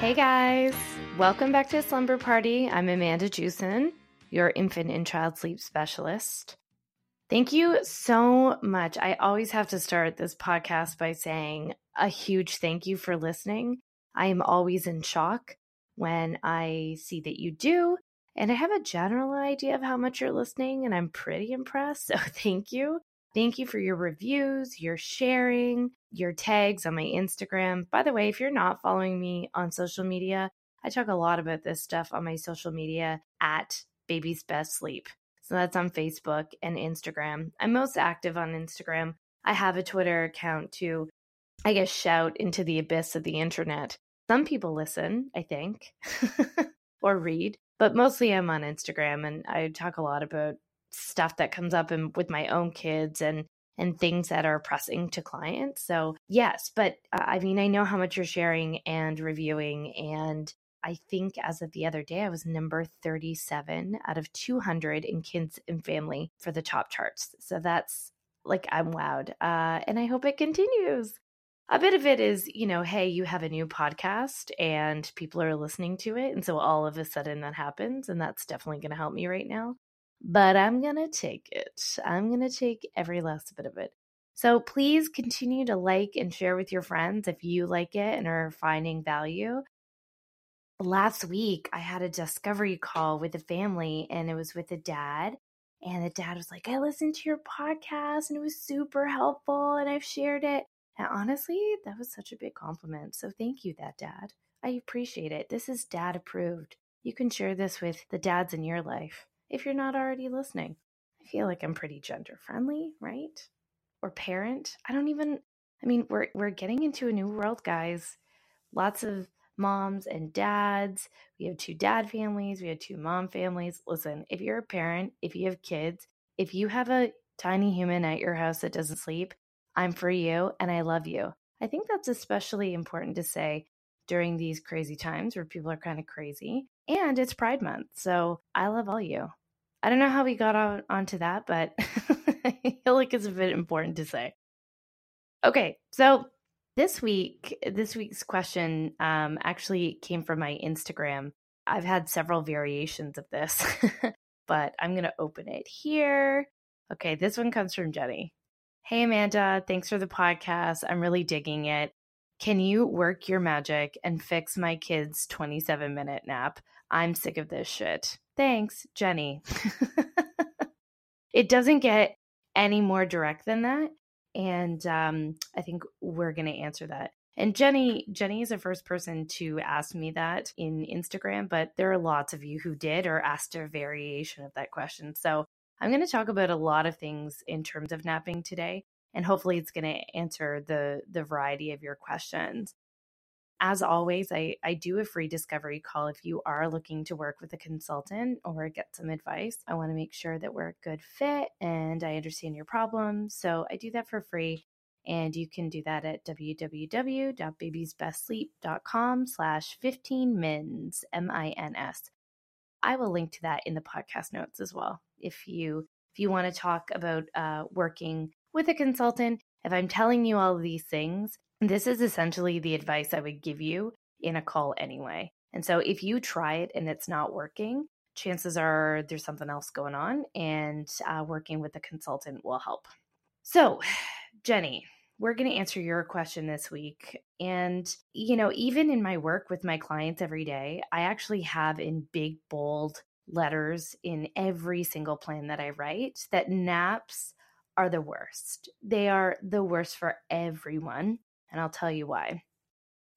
Hey guys, welcome back to Slumber Party. I'm Amanda Jewson, your infant and child sleep specialist. Thank you so much. I always have to start this podcast by saying a huge thank you for listening. I am always in shock when I see that you do, and I have a general idea of how much you're listening, and I'm pretty impressed. So thank you. Thank you for your reviews, your sharing, your tags on my Instagram. By the way, if you're not following me on social media, I talk a lot about this stuff on my social media at Baby's Best Sleep. So that's on Facebook and Instagram. I'm most active on Instagram. I have a Twitter account to, I guess, shout into the abyss of the internet. Some people listen, I think, or read, but mostly I'm on Instagram and I talk a lot about stuff that comes up in, with my own kids and and things that are pressing to clients. So, yes, but uh, I mean, I know how much you're sharing and reviewing. And I think as of the other day, I was number 37 out of 200 in kids and family for the top charts. So that's like, I'm wowed. Uh, and I hope it continues. A bit of it is, you know, hey, you have a new podcast and people are listening to it. And so all of a sudden that happens. And that's definitely going to help me right now but I'm going to take it. I'm going to take every last bit of it. So please continue to like and share with your friends if you like it and are finding value. Last week, I had a discovery call with a family, and it was with a dad. And the dad was like, I listened to your podcast and it was super helpful, and I've shared it. And honestly, that was such a big compliment. So thank you, that dad. I appreciate it. This is dad approved. You can share this with the dads in your life if you're not already listening. I feel like I'm pretty gender friendly, right? Or parent. I don't even I mean, we're we're getting into a new world, guys. Lots of moms and dads. We have two dad families, we have two mom families. Listen, if you're a parent, if you have kids, if you have a tiny human at your house that doesn't sleep, I'm for you and I love you. I think that's especially important to say during these crazy times where people are kind of crazy. And it's Pride Month. So I love all you. I don't know how we got on, onto that, but I feel like it's a bit important to say. Okay, so this week, this week's question um, actually came from my Instagram. I've had several variations of this, but I'm going to open it here. Okay, this one comes from Jenny. Hey, Amanda, thanks for the podcast. I'm really digging it. Can you work your magic and fix my kid's 27 minute nap? I'm sick of this shit. Thanks, Jenny. it doesn't get any more direct than that. And um, I think we're going to answer that. And Jenny, Jenny is the first person to ask me that in Instagram, but there are lots of you who did or asked a variation of that question. So I'm going to talk about a lot of things in terms of napping today, and hopefully it's going to answer the the variety of your questions as always, I, I do a free discovery call if you are looking to work with a consultant or get some advice. I want to make sure that we're a good fit and I understand your problems. So I do that for free. And you can do that at www.babiesbestsleep.com slash 15 mins, M-I-N-S. I will link to that in the podcast notes as well. If you if you want to talk about uh, working with a consultant, if I'm telling you all these things, this is essentially the advice I would give you in a call anyway. And so if you try it and it's not working, chances are there's something else going on, and uh, working with a consultant will help. So, Jenny, we're going to answer your question this week. And, you know, even in my work with my clients every day, I actually have in big, bold letters in every single plan that I write that naps are the worst. They are the worst for everyone and I'll tell you why.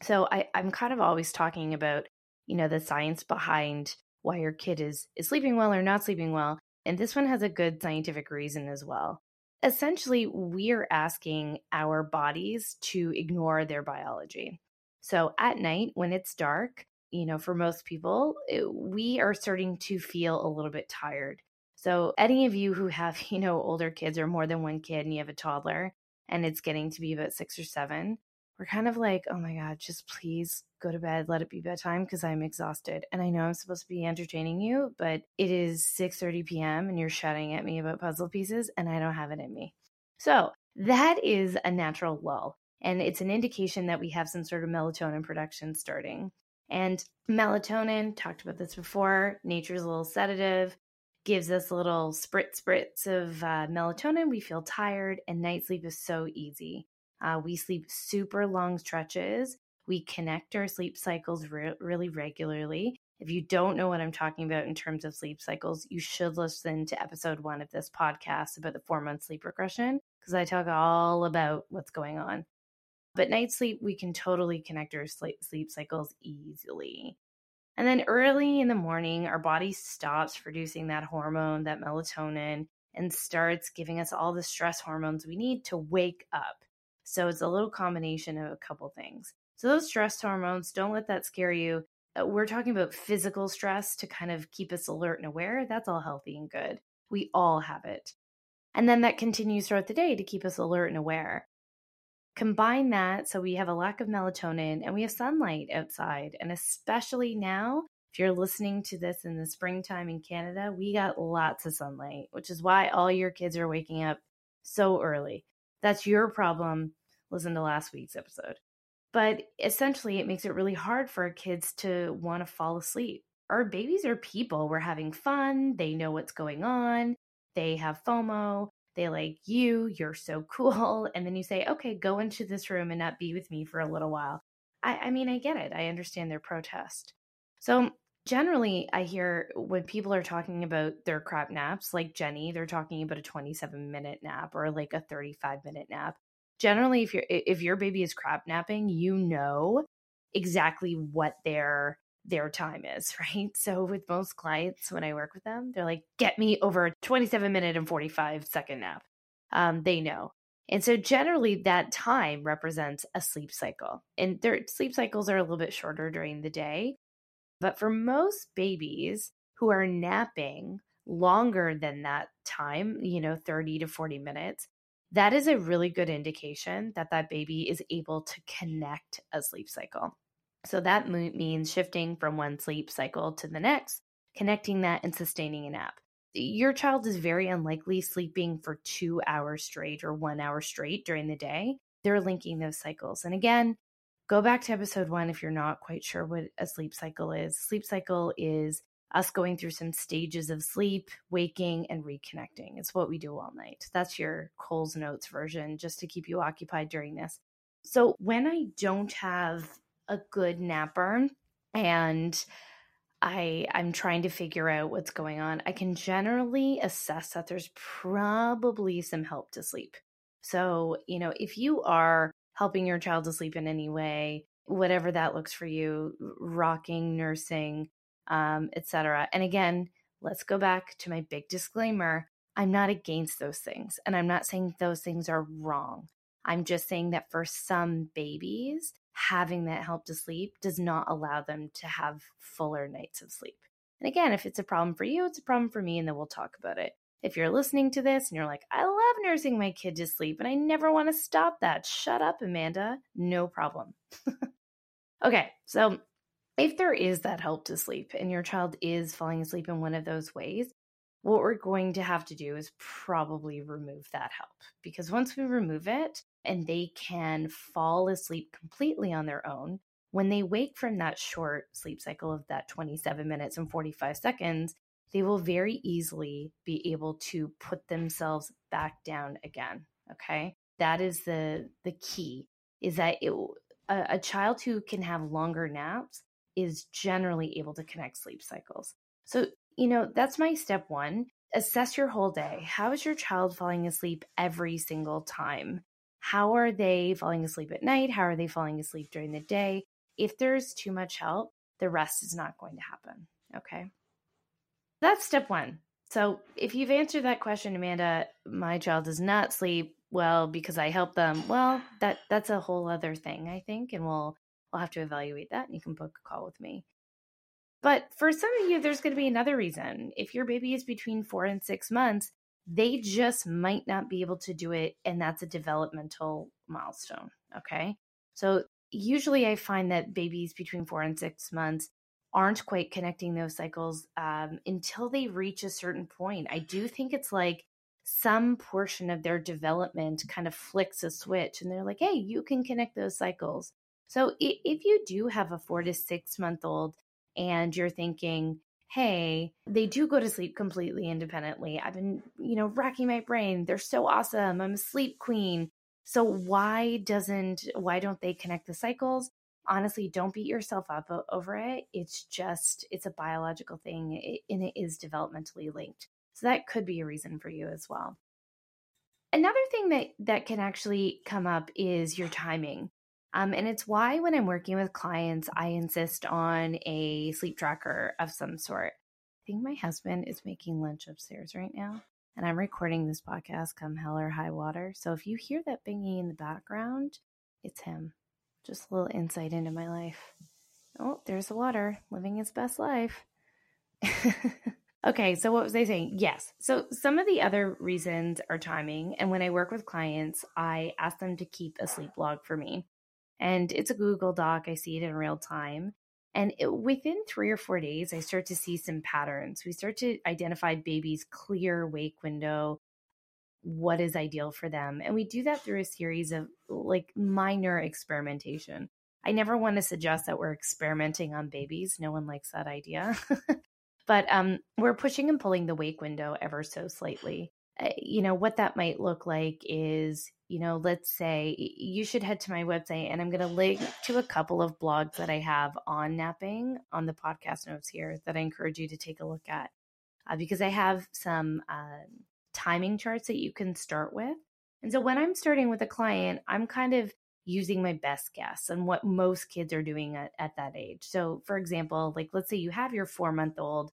So I, I'm kind of always talking about, you know, the science behind why your kid is is sleeping well or not sleeping well. And this one has a good scientific reason as well. Essentially, we're asking our bodies to ignore their biology. So at night, when it's dark, you know, for most people, it, we are starting to feel a little bit tired. So, any of you who have, you know, older kids or more than one kid and you have a toddler and it's getting to be about six or seven, we're kind of like, oh my God, just please go to bed, let it be bedtime because I'm exhausted. And I know I'm supposed to be entertaining you, but it is 6:30 p.m. and you're shouting at me about puzzle pieces and I don't have it in me. So that is a natural lull. And it's an indication that we have some sort of melatonin production starting. And melatonin, talked about this before, nature's a little sedative, gives us a little spritz spritz of uh, melatonin. We feel tired, and night sleep is so easy. Uh, we sleep super long stretches. We connect our sleep cycles re- really regularly. If you don't know what I'm talking about in terms of sleep cycles, you should listen to episode one of this podcast about the four month sleep regression because I talk all about what's going on. But night sleep, we can totally connect our sleep, sleep cycles easily. And then early in the morning, our body stops producing that hormone, that melatonin, and starts giving us all the stress hormones we need to wake up. So it's a little combination of a couple things. So those stress hormones, don't let that scare you. Uh, we're talking about physical stress to kind of keep us alert and aware. That's all healthy and good. We all have it. And then that continues throughout the day to keep us alert and aware. Combine that so we have a lack of melatonin and we have sunlight outside. And especially now, if you're listening to this in the springtime in Canada, we got lots of sunlight, which is why all your kids are waking up so early. That's your problem. Listen to last week's episode. But essentially, it makes it really hard for kids to want to fall asleep. Our babies are people. We're having fun. They know what's going on. They have FOMO they like you, you're so cool. And then you say, okay, go into this room and not be with me for a little while. I, I mean, I get it. I understand their protest. So generally, I hear when people are talking about their crap naps, like Jenny, they're talking about a 27 minute nap or like a 35 minute nap. Generally, if your if your baby is crap napping, you know exactly what their their time is, right? So with most clients, when I work with them, they're like, get me over a 27 minute and 45 second nap. Um, they know. And so generally that time represents a sleep cycle. And their sleep cycles are a little bit shorter during the day. But for most babies who are napping longer than that time, you know, 30 to 40 minutes, that is a really good indication that that baby is able to connect a sleep cycle. So that means shifting from one sleep cycle to the next, connecting that and sustaining a nap. Your child is very unlikely sleeping for two hours straight or one hour straight during the day. They're linking those cycles. And again, go back to episode one if you're not quite sure what a sleep cycle is. Sleep cycle is us going through some stages of sleep, waking, and reconnecting. It's what we do all night. That's your Coles Notes version, just to keep you occupied during this. So, when I don't have a good napper and I I'm trying to figure out what's going on, I can generally assess that there's probably some help to sleep. So, you know, if you are helping your child to sleep in any way, whatever that looks for you, rocking, nursing, um, etc. And again, let's go back to my big disclaimer. I'm not against those things, and I'm not saying those things are wrong. I'm just saying that for some babies, having that help to sleep does not allow them to have fuller nights of sleep. And again, if it's a problem for you, it's a problem for me, and then we'll talk about it. If you're listening to this and you're like, I love nursing my kid to sleep and I never want to stop that, shut up, Amanda. No problem. okay, so if there is that help to sleep and your child is falling asleep in one of those ways, what we're going to have to do is probably remove that help because once we remove it and they can fall asleep completely on their own, when they wake from that short sleep cycle of that 27 minutes and 45 seconds, they will very easily be able to put themselves back down again. Okay. That is the the key is that it, a, a child who can have longer naps is generally able to connect sleep cycles. So you know, that's my step one. Assess your whole day. How is your child falling asleep every single time? How are they falling asleep at night? How are they falling asleep during the day? If there's too much help, the rest is not going to happen. Okay. That's step one. So if you've answered that question, Amanda, my child does not sleep well because I help them. Well, that that's a whole other thing, I think, and we'll we'll have to evaluate that and you can book a call with me. But for some of you, there's going to be another reason. If your baby is between four and six months, they just might not be able to do it. And that's a developmental milestone. Okay. So usually I find that babies between four and six months aren't quite connecting those cycles um, until they reach a certain point. I do think it's like some portion of their development kind of flicks a switch and they're like, hey, you can connect those cycles. So if you do have a four to six month old and you're thinking, hey, they do go to sleep completely independently. I've been, you know, racking my brain. They're so awesome. I'm a sleep queen. So why doesn't why don't they connect the cycles? Honestly, don't beat yourself up over it. It's just it's a biological thing and it is developmentally linked. So that could be a reason for you as well. Another thing that that can actually come up is your timing. Um, and it's why when I'm working with clients, I insist on a sleep tracker of some sort. I think my husband is making lunch upstairs right now, and I'm recording this podcast come hell or high water. So if you hear that binging in the background, it's him. Just a little insight into my life. Oh, there's the water living his best life. okay, so what was I saying? Yes. So some of the other reasons are timing. And when I work with clients, I ask them to keep a sleep log for me and it's a Google Doc. I see it in real time. And it, within three or four days, I start to see some patterns. We start to identify babies' clear wake window, what is ideal for them. And we do that through a series of like minor experimentation. I never want to suggest that we're experimenting on babies. No one likes that idea. but um, we're pushing and pulling the wake window ever so slightly. Uh, you know, what that might look like is you know, let's say you should head to my website and I'm going to link to a couple of blogs that I have on napping on the podcast notes here that I encourage you to take a look at uh, because I have some uh, timing charts that you can start with. And so when I'm starting with a client, I'm kind of using my best guess and what most kids are doing at, at that age. So, for example, like let's say you have your four month old.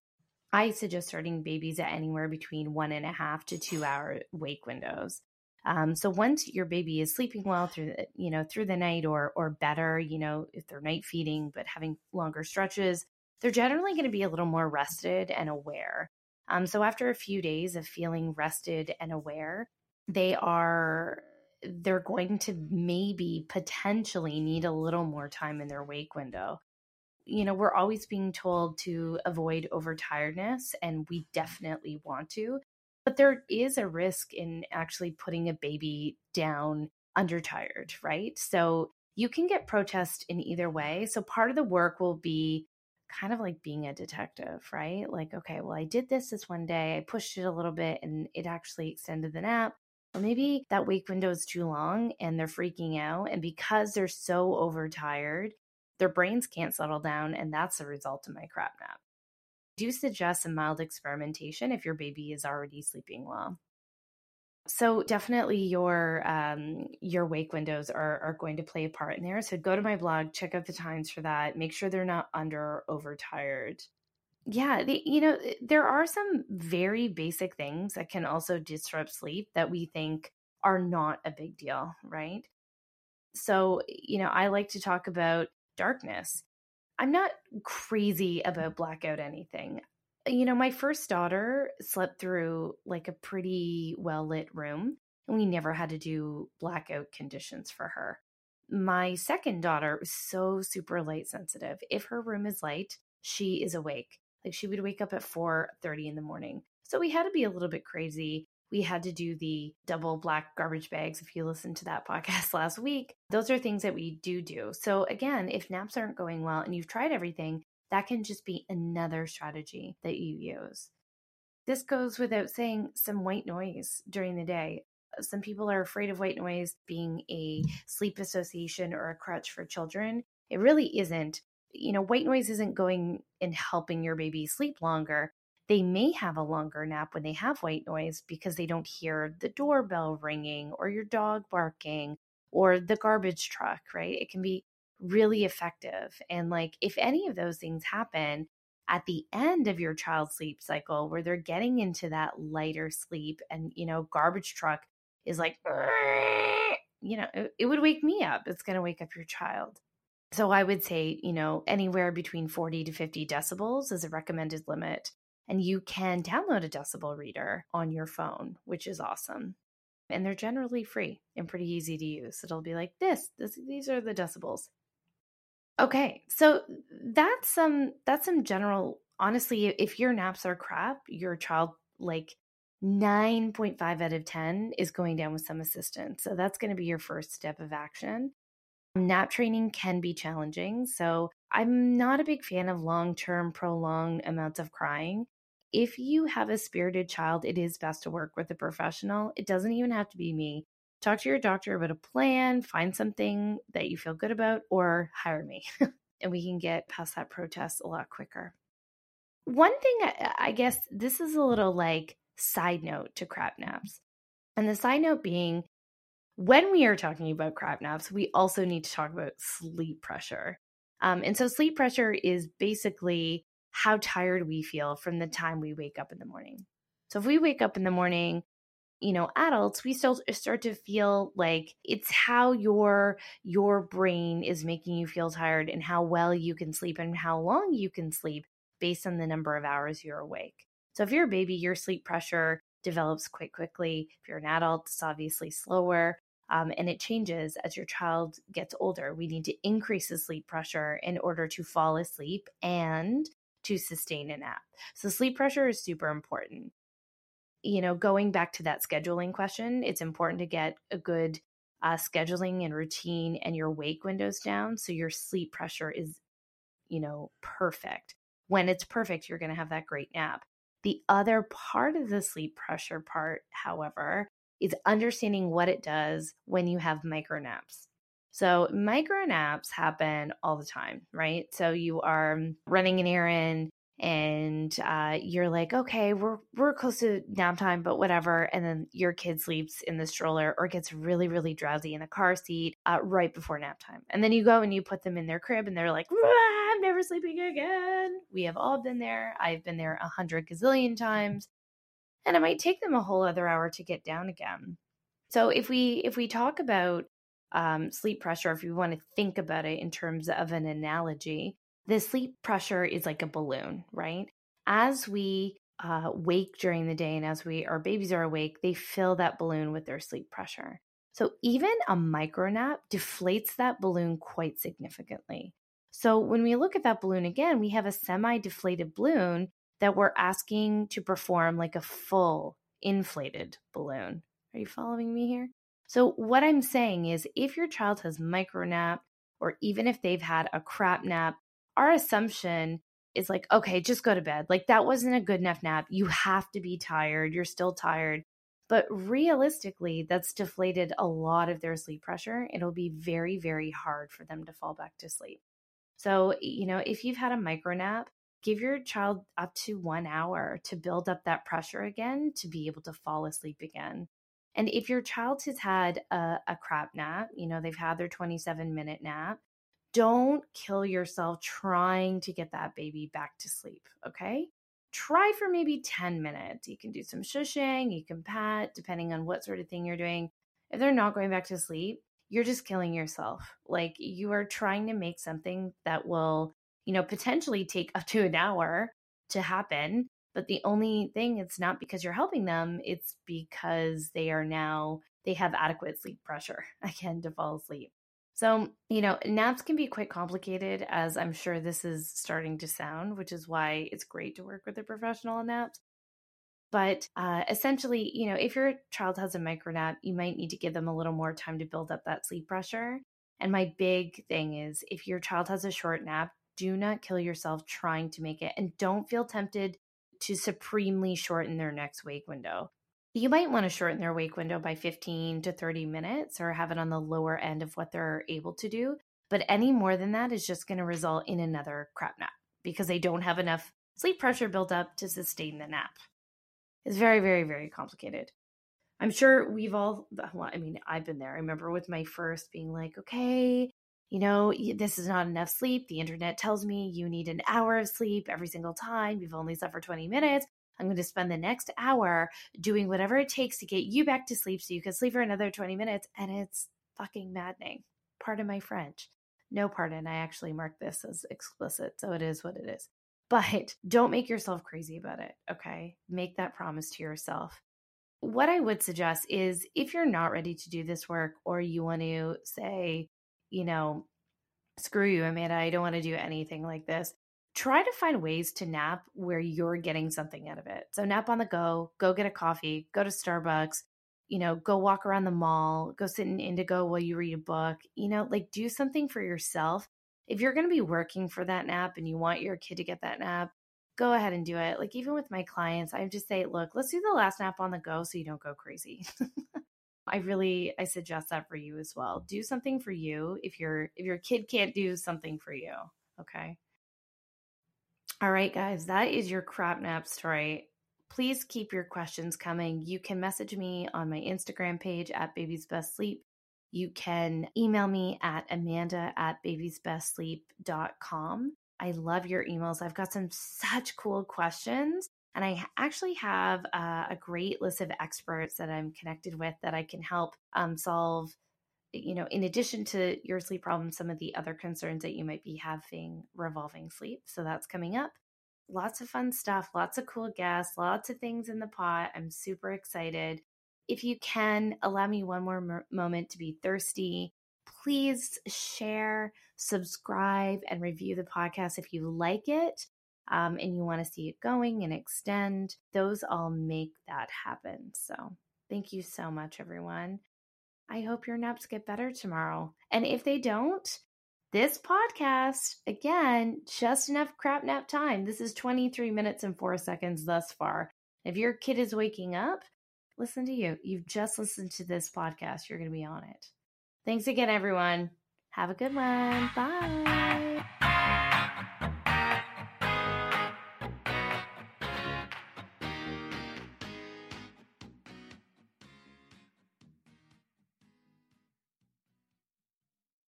I suggest starting babies at anywhere between one and a half to two hour wake windows. Um, so once your baby is sleeping well through the, you know through the night or or better, you know if they're night feeding but having longer stretches, they're generally going to be a little more rested and aware. Um, so after a few days of feeling rested and aware, they are they're going to maybe potentially need a little more time in their wake window. You know, we're always being told to avoid overtiredness, and we definitely want to. But there is a risk in actually putting a baby down undertired, right? So you can get protest in either way. So part of the work will be kind of like being a detective, right? Like, okay, well, I did this this one day, I pushed it a little bit and it actually extended the nap. Or maybe that wake window is too long and they're freaking out. And because they're so overtired, their brains can't settle down. And that's the result of my crap nap do suggest some mild experimentation if your baby is already sleeping well. So definitely your um, your wake windows are are going to play a part in there. So go to my blog, check out the times for that. Make sure they're not under or overtired. Yeah, you know there are some very basic things that can also disrupt sleep that we think are not a big deal, right? So you know I like to talk about darkness. I'm not crazy about blackout anything. You know, my first daughter slept through like a pretty well lit room, and we never had to do blackout conditions for her. My second daughter was so super light sensitive. If her room is light, she is awake. Like she would wake up at 4:30 in the morning. So we had to be a little bit crazy we had to do the double black garbage bags. If you listened to that podcast last week, those are things that we do do. So, again, if naps aren't going well and you've tried everything, that can just be another strategy that you use. This goes without saying some white noise during the day. Some people are afraid of white noise being a mm. sleep association or a crutch for children. It really isn't. You know, white noise isn't going and helping your baby sleep longer they may have a longer nap when they have white noise because they don't hear the doorbell ringing or your dog barking or the garbage truck, right? It can be really effective. And like if any of those things happen at the end of your child's sleep cycle where they're getting into that lighter sleep and you know garbage truck is like you know it, it would wake me up. It's going to wake up your child. So I would say, you know, anywhere between 40 to 50 decibels is a recommended limit and you can download a decibel reader on your phone, which is awesome. And they're generally free and pretty easy to use. It'll be like this, this these are the decibels. Okay, so that's some that's some general honestly, if your naps are crap, your child like 9.5 out of 10 is going down with some assistance. So that's going to be your first step of action. Nap training can be challenging. So I'm not a big fan of long term, prolonged amounts of crying. If you have a spirited child, it is best to work with a professional. It doesn't even have to be me. Talk to your doctor about a plan, find something that you feel good about, or hire me. and we can get past that protest a lot quicker. One thing, I guess this is a little like side note to crap naps. And the side note being, when we are talking about crap naps, we also need to talk about sleep pressure. Um, and so, sleep pressure is basically how tired we feel from the time we wake up in the morning. So, if we wake up in the morning, you know adults we still start to feel like it's how your your brain is making you feel tired and how well you can sleep and how long you can sleep based on the number of hours you're awake so if you're a baby your sleep pressure develops quite quickly if you're an adult it's obviously slower um, and it changes as your child gets older. We need to increase the sleep pressure in order to fall asleep and to sustain a nap. So, sleep pressure is super important. You know, going back to that scheduling question, it's important to get a good uh, scheduling and routine and your wake windows down so your sleep pressure is, you know, perfect. When it's perfect, you're going to have that great nap. The other part of the sleep pressure part, however, is understanding what it does when you have micro naps. So, micro naps happen all the time, right? So, you are running an errand and uh, you're like, okay, we're we're close to nap time, but whatever. And then your kid sleeps in the stroller or gets really really drowsy in the car seat uh, right before nap time, and then you go and you put them in their crib, and they're like, I'm never sleeping again. We have all been there. I've been there a hundred gazillion times and it might take them a whole other hour to get down again. So if we if we talk about um, sleep pressure, if you want to think about it in terms of an analogy, the sleep pressure is like a balloon, right? As we uh, wake during the day and as we our babies are awake, they fill that balloon with their sleep pressure. So even a micro nap deflates that balloon quite significantly. So when we look at that balloon again, we have a semi deflated balloon that we're asking to perform like a full inflated balloon. Are you following me here? So, what I'm saying is if your child has micro nap, or even if they've had a crap nap, our assumption is like, okay, just go to bed. Like, that wasn't a good enough nap. You have to be tired. You're still tired. But realistically, that's deflated a lot of their sleep pressure. It'll be very, very hard for them to fall back to sleep. So, you know, if you've had a micro nap, give your child up to one hour to build up that pressure again to be able to fall asleep again. And if your child has had a, a crap nap, you know, they've had their 27 minute nap, don't kill yourself trying to get that baby back to sleep. Okay. Try for maybe 10 minutes. You can do some shushing, you can pat, depending on what sort of thing you're doing. If they're not going back to sleep, you're just killing yourself. Like you are trying to make something that will you know, potentially take up to an hour to happen. But the only thing, it's not because you're helping them, it's because they are now, they have adequate sleep pressure again to fall asleep. So, you know, naps can be quite complicated, as I'm sure this is starting to sound, which is why it's great to work with a professional on naps. But uh, essentially, you know, if your child has a micro nap, you might need to give them a little more time to build up that sleep pressure. And my big thing is if your child has a short nap, do not kill yourself trying to make it and don't feel tempted to supremely shorten their next wake window. You might want to shorten their wake window by 15 to 30 minutes or have it on the lower end of what they're able to do. But any more than that is just going to result in another crap nap because they don't have enough sleep pressure built up to sustain the nap. It's very, very, very complicated. I'm sure we've all, well, I mean, I've been there. I remember with my first being like, okay, you know, this is not enough sleep. The internet tells me you need an hour of sleep every single time. You've only slept for 20 minutes. I'm going to spend the next hour doing whatever it takes to get you back to sleep so you can sleep for another 20 minutes. And it's fucking maddening. Pardon my French. No pardon. I actually marked this as explicit. So it is what it is. But don't make yourself crazy about it. Okay. Make that promise to yourself. What I would suggest is if you're not ready to do this work or you want to say, you know, screw you, Amanda, I don't want to do anything like this. Try to find ways to nap where you're getting something out of it. So, nap on the go, go get a coffee, go to Starbucks, you know, go walk around the mall, go sit in indigo while you read a book, you know, like do something for yourself. If you're going to be working for that nap and you want your kid to get that nap, go ahead and do it. Like even with my clients, I just say, look, let's do the last nap on the go so you don't go crazy. I really I suggest that for you as well. Do something for you if your if your kid can't do something for you, okay? All right, guys, that is your crap nap story. Please keep your questions coming. You can message me on my Instagram page at Baby's Best Sleep. You can email me at amanda at babysbestsleep.com. I love your emails. I've got some such cool questions. And I actually have uh, a great list of experts that I'm connected with that I can help um, solve, you know, in addition to your sleep problems, some of the other concerns that you might be having revolving sleep. So that's coming up. Lots of fun stuff, lots of cool guests, lots of things in the pot. I'm super excited. If you can, allow me one more moment to be thirsty. Please share, subscribe, and review the podcast if you like it um, and you want to see it going and extend, those all make that happen. So thank you so much, everyone. I hope your naps get better tomorrow. And if they don't, this podcast, again, just enough crap nap time. This is 23 minutes and four seconds thus far. If your kid is waking up, listen to you. You've just listened to this podcast. You're going to be on it. Thanks again, everyone. Have a good one. Bye.